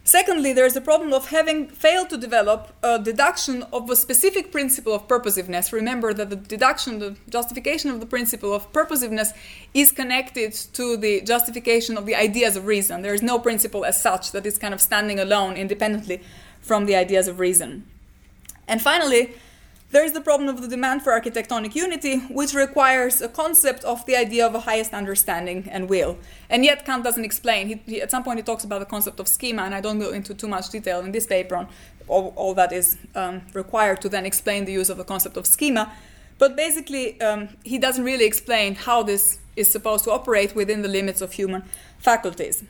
S2: Secondly, there is the problem of having failed to develop a deduction of a specific principle of purposiveness. Remember that the deduction, the justification of the principle of purposiveness is connected to the justification of the ideas of reason. There is no principle as such that is kind of standing alone independently from the ideas of reason. And finally, there is the problem of the demand for architectonic unity, which requires a concept of the idea of a highest understanding and will. And yet, Kant doesn't explain. He, he, at some point, he talks about the concept of schema, and I don't go into too much detail in this paper on all, all that is um, required to then explain the use of the concept of schema. But basically, um, he doesn't really explain how this is supposed to operate within the limits of human faculties.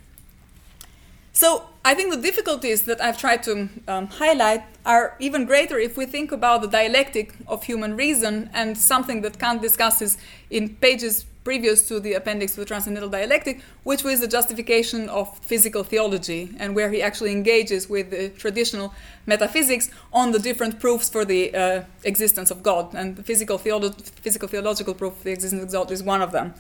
S2: So I think the difficulties that I've tried to um, highlight are even greater if we think about the dialectic of human reason and something that Kant discusses in pages previous to the appendix to the Transcendental Dialectic, which was the justification of physical theology, and where he actually engages with the traditional metaphysics on the different proofs for the uh, existence of God. And the physical, theolo- physical theological proof of the existence of God is one of them.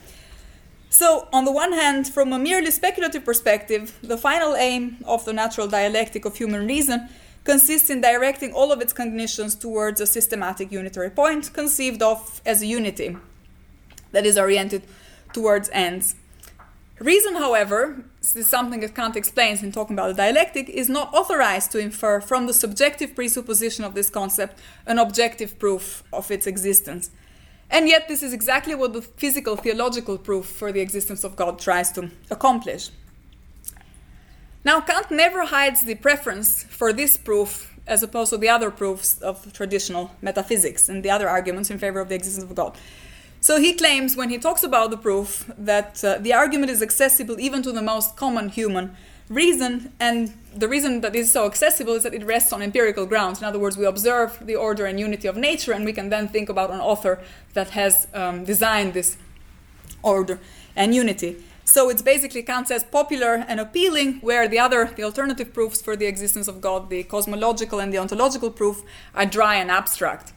S2: So, on the one hand, from a merely speculative perspective, the final aim of the natural dialectic of human reason consists in directing all of its cognitions towards a systematic unitary point conceived of as a unity that is oriented towards ends. Reason, however, this is something that Kant explains in talking about the dialectic, is not authorized to infer from the subjective presupposition of this concept an objective proof of its existence. And yet, this is exactly what the physical theological proof for the existence of God tries to accomplish. Now, Kant never hides the preference for this proof as opposed to the other proofs of traditional metaphysics and the other arguments in favor of the existence of God. So he claims, when he talks about the proof, that uh, the argument is accessible even to the most common human reason, and the reason that is so accessible is that it rests on empirical grounds. In other words, we observe the order and unity of nature, and we can then think about an author that has um, designed this order and unity. So it's basically Kant says popular and appealing, where the other, the alternative proofs for the existence of God, the cosmological and the ontological proof, are dry and abstract.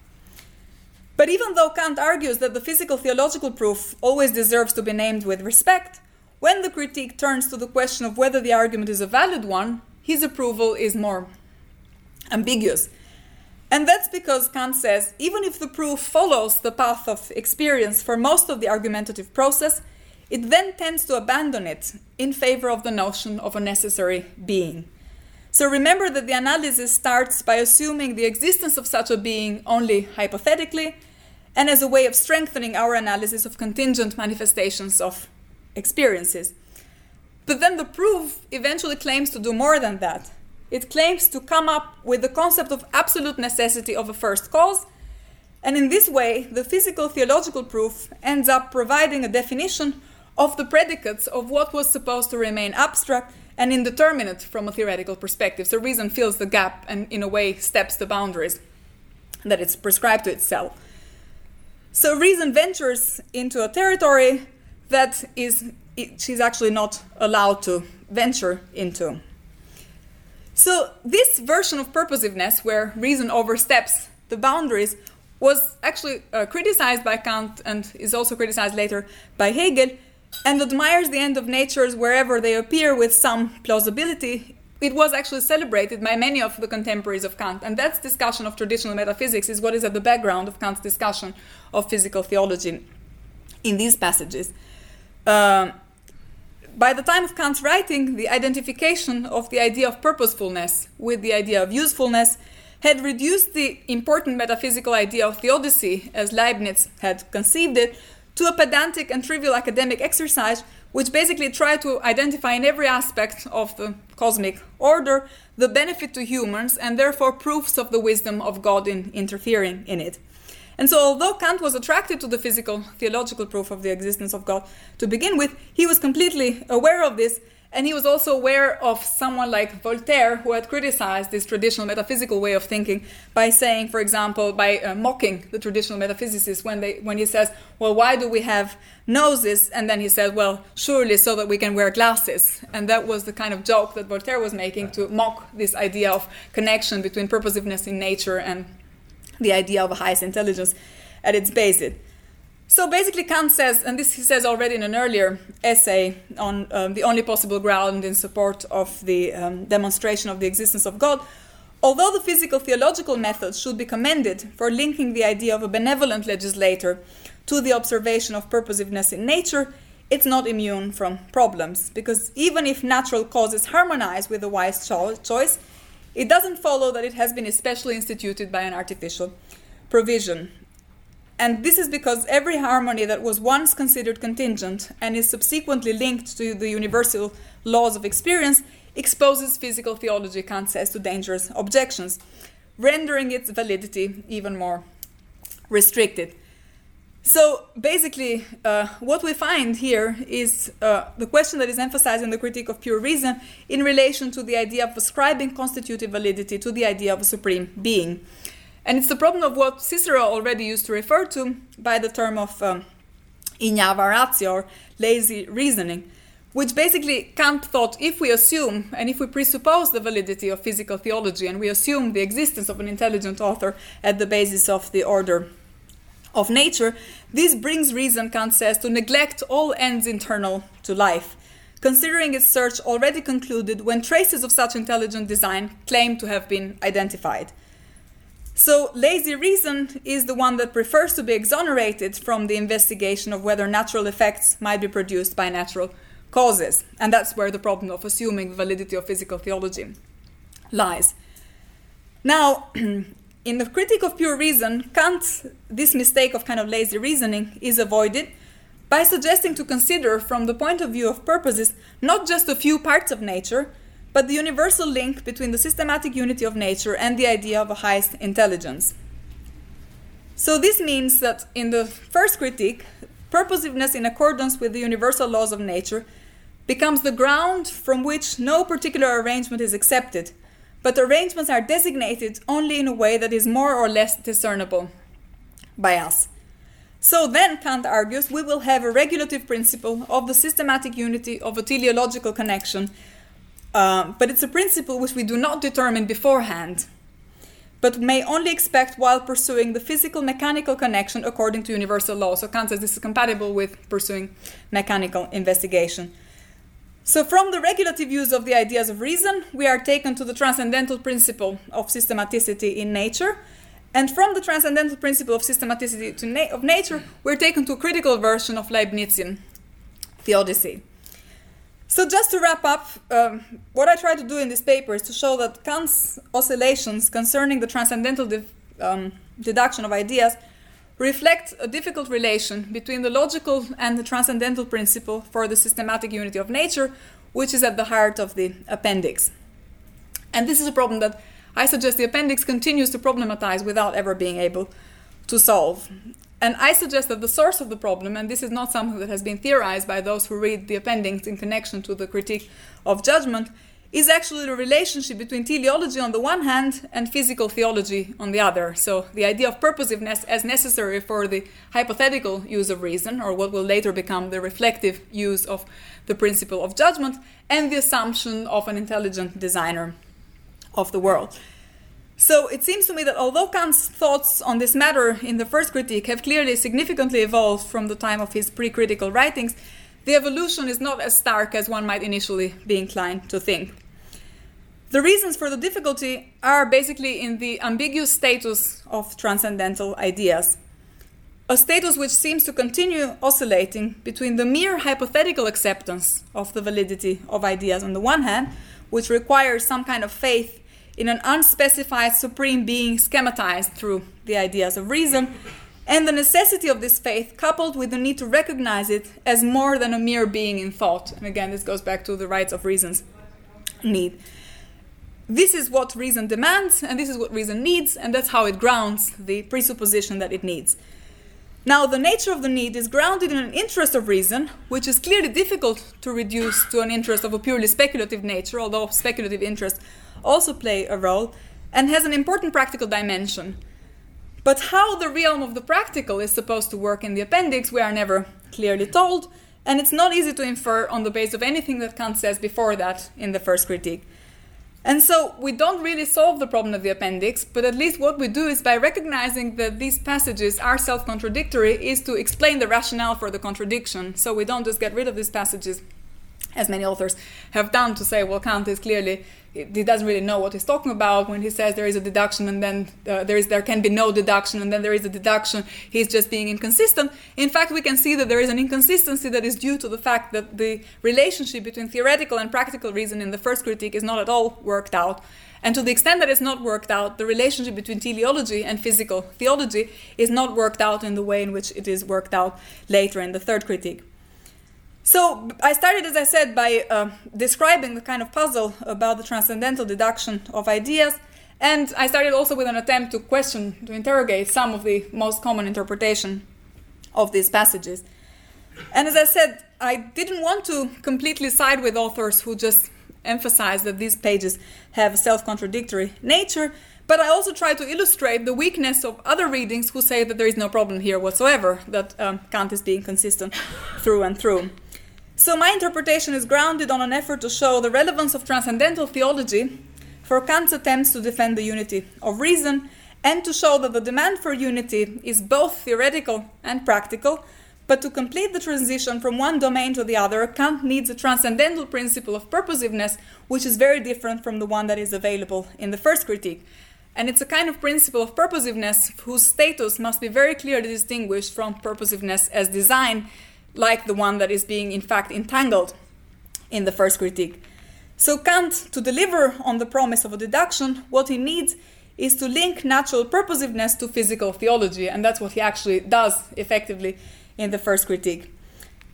S2: But even though Kant argues that the physical theological proof always deserves to be named with respect, when the critique turns to the question of whether the argument is a valid one, his approval is more ambiguous. And that's because Kant says even if the proof follows the path of experience for most of the argumentative process, it then tends to abandon it in favor of the notion of a necessary being. So remember that the analysis starts by assuming the existence of such a being only hypothetically and as a way of strengthening our analysis of contingent manifestations of experiences. But then the proof eventually claims to do more than that. It claims to come up with the concept of absolute necessity of a first cause, and in this way, the physical theological proof ends up providing a definition of the predicates of what was supposed to remain abstract and indeterminate from a theoretical perspective. So reason fills the gap and, in a way, steps the boundaries that it's prescribed to itself. So reason ventures into a territory that is she's actually not allowed to venture into. So this version of purposiveness, where reason oversteps the boundaries, was actually uh, criticized by Kant and is also criticized later by Hegel, and admires the end of natures wherever they appear with some plausibility. It was actually celebrated by many of the contemporaries of Kant, and that discussion of traditional metaphysics is what is at the background of Kant's discussion of physical theology in these passages. Uh, by the time of Kant's writing, the identification of the idea of purposefulness with the idea of usefulness had reduced the important metaphysical idea of theodicy, as Leibniz had conceived it, to a pedantic and trivial academic exercise which basically tried to identify in every aspect of the cosmic order the benefit to humans and therefore proofs of the wisdom of God in interfering in it. And so, although Kant was attracted to the physical theological proof of the existence of God to begin with, he was completely aware of this, and he was also aware of someone like Voltaire, who had criticized this traditional metaphysical way of thinking by saying, for example, by uh, mocking the traditional metaphysicists when, they, when he says, Well, why do we have noses? And then he said, Well, surely so that we can wear glasses. And that was the kind of joke that Voltaire was making to mock this idea of connection between purposiveness in nature and the idea of a highest intelligence at its basis. So basically, Kant says, and this he says already in an earlier essay on um, the only possible ground in support of the um, demonstration of the existence of God, although the physical theological methods should be commended for linking the idea of a benevolent legislator to the observation of purposiveness in nature, it's not immune from problems, because even if natural causes harmonize with a wise cho- choice, it doesn't follow that it has been especially instituted by an artificial provision. And this is because every harmony that was once considered contingent and is subsequently linked to the universal laws of experience exposes physical theology, says, to dangerous objections, rendering its validity even more restricted. So basically, uh, what we find here is uh, the question that is emphasized in the critique of pure reason in relation to the idea of ascribing constitutive validity to the idea of a supreme being. And it's the problem of what Cicero already used to refer to by the term of um, ignava ratio, or lazy reasoning, which basically Kant thought if we assume and if we presuppose the validity of physical theology and we assume the existence of an intelligent author at the basis of the order of nature, this brings reason, Kant says, to neglect all ends internal to life, considering its search already concluded when traces of such intelligent design claim to have been identified. So, lazy reason is the one that prefers to be exonerated from the investigation of whether natural effects might be produced by natural causes. And that's where the problem of assuming the validity of physical theology lies. Now, <clears throat> in the critique of pure reason, Kant, this mistake of kind of lazy reasoning is avoided by suggesting to consider, from the point of view of purposes, not just a few parts of nature, but the universal link between the systematic unity of nature and the idea of a highest intelligence. So, this means that in the first critique, purposiveness in accordance with the universal laws of nature becomes the ground from which no particular arrangement is accepted but arrangements are designated only in a way that is more or less discernible by us. So then, Kant argues, we will have a regulative principle of the systematic unity of a teleological connection, uh, but it's a principle which we do not determine beforehand, but may only expect while pursuing the physical mechanical connection according to universal law. So Kant says this is compatible with pursuing mechanical investigation. So, from the regulative use of the ideas of reason, we are taken to the transcendental principle of systematicity in nature. And from the transcendental principle of systematicity na- of nature, we're taken to a critical version of Leibnizian theodicy. So, just to wrap up, um, what I try to do in this paper is to show that Kant's oscillations concerning the transcendental de- um, deduction of ideas reflect a difficult relation between the logical and the transcendental principle for the systematic unity of nature, which is at the heart of the appendix. And this is a problem that I suggest the appendix continues to problematize without ever being able to solve. And I suggest that the source of the problem, and this is not something that has been theorized by those who read the appendix in connection to the critique of judgment, is actually the relationship between teleology on the one hand and physical theology on the other. So the idea of purposiveness as necessary for the hypothetical use of reason, or what will later become the reflective use of the principle of judgment, and the assumption of an intelligent designer of the world. So it seems to me that although Kant's thoughts on this matter in the first critique have clearly significantly evolved from the time of his pre critical writings, the evolution is not as stark as one might initially be inclined to think. The reasons for the difficulty are basically in the ambiguous status of transcendental ideas. a status which seems to continue oscillating between the mere hypothetical acceptance of the validity of ideas on the one hand, which requires some kind of faith in an unspecified supreme being schematized through the ideas of reason, and the necessity of this faith coupled with the need to recognize it as more than a mere being in thought. And again, this goes back to the rights of reason's need. This is what reason demands, and this is what reason needs, and that's how it grounds the presupposition that it needs. Now, the nature of the need is grounded in an interest of reason, which is clearly difficult to reduce to an interest of a purely speculative nature, although speculative interests also play a role, and has an important practical dimension. But how the realm of the practical is supposed to work in the appendix, we are never clearly told, and it's not easy to infer on the basis of anything that Kant says before that in the first critique. And so we don't really solve the problem of the appendix, but at least what we do is by recognizing that these passages are self contradictory, is to explain the rationale for the contradiction. So we don't just get rid of these passages, as many authors have done, to say, well, Kant is clearly he doesn't really know what he's talking about when he says there is a deduction and then uh, there is there can be no deduction and then there is a deduction. He's just being inconsistent. In fact we can see that there is an inconsistency that is due to the fact that the relationship between theoretical and practical reason in the first critique is not at all worked out. And to the extent that it's not worked out the relationship between teleology and physical theology is not worked out in the way in which it is worked out later in the third critique so I started, as I said, by uh, describing the kind of puzzle about the transcendental deduction of ideas, and I started also with an attempt to question, to interrogate some of the most common interpretation of these passages. And as I said, I didn't want to completely side with authors who just emphasize that these pages have a self-contradictory nature, but I also try to illustrate the weakness of other readings who say that there is no problem here whatsoever, that um, Kant is being consistent through and through. So, my interpretation is grounded on an effort to show the relevance of transcendental theology for Kant's attempts to defend the unity of reason and to show that the demand for unity is both theoretical and practical. But to complete the transition from one domain to the other, Kant needs a transcendental principle of purposiveness, which is very different from the one that is available in the first critique. And it's a kind of principle of purposiveness whose status must be very clearly distinguished from purposiveness as design, like the one that is being, in fact, entangled in the first critique. So, Kant, to deliver on the promise of a deduction, what he needs is to link natural purposiveness to physical theology, and that's what he actually does effectively in the first critique.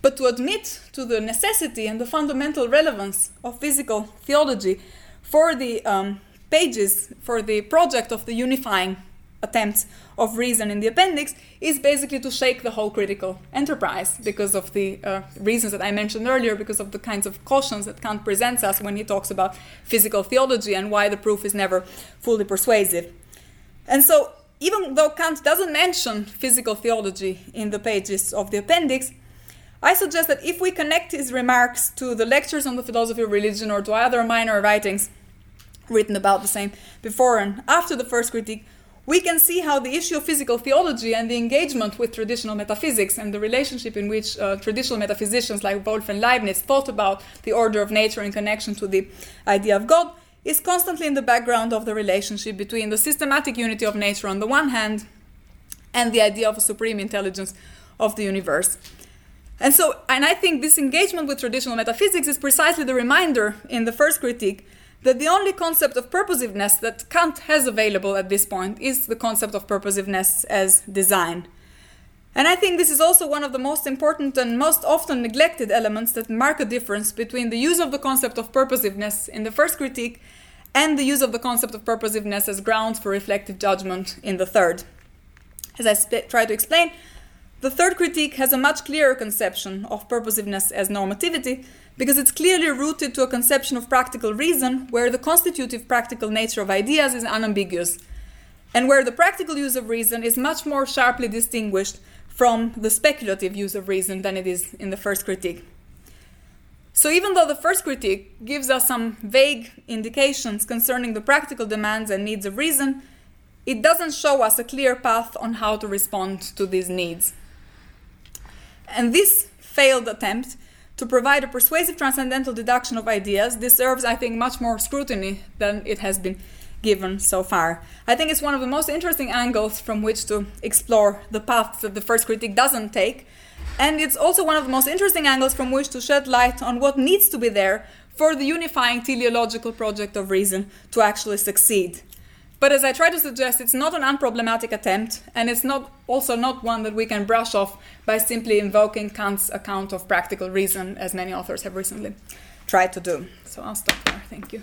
S2: But to admit to the necessity and the fundamental relevance of physical theology for the um, pages, for the project of the unifying attempts of reason in the appendix is basically to shake the whole critical enterprise because of the uh, reasons that I mentioned earlier, because of the kinds of cautions that Kant presents us when he talks about physical theology and why the proof is never fully persuasive. And so, even though Kant doesn't mention physical theology in the pages of the appendix, I suggest that if we connect his remarks to the lectures on the philosophy of religion or to other minor writings written about the same before and after the first critique, we can see how the issue of physical theology and the engagement with traditional metaphysics and the relationship in which uh, traditional metaphysicians like Wolff and Leibniz thought about the order of nature in connection to the idea of God is constantly in the background of the relationship between the systematic unity of nature on the one hand and the idea of a supreme intelligence of the universe. And so, and I think this engagement with traditional metaphysics is precisely the reminder in the first critique that the only concept of purposiveness that Kant has available at this point is the concept of purposiveness as design. And I think this is also one of the most important and most often neglected elements that mark a difference between the use of the concept of purposiveness in the first critique and the use of the concept of purposiveness as grounds for reflective judgment in the third. As I sp- try to explain, the third critique has a much clearer conception of purposiveness as normativity because it's clearly rooted to a conception of practical reason where the constitutive practical nature of ideas is unambiguous, and where the practical use of reason is much more sharply distinguished from the speculative use of reason than it is in the first critique. So, even though the first critique gives us some vague indications concerning the practical demands and needs of reason, it doesn't show us a clear path on how to respond to these needs. And this failed attempt to provide a persuasive transcendental deduction of ideas deserves, I think, much more scrutiny than it has been given so far. I think it's one of the most interesting angles from which to explore the paths that the first critique doesn't take. And it's also one of the most interesting angles from which to shed light on what needs to be there for the unifying teleological project of reason to actually succeed. But as I try to suggest, it's not an unproblematic attempt, and it's not also not one that we can brush off by simply invoking Kant's account of practical reason, as many authors have recently tried to do. So I'll stop there. Thank you.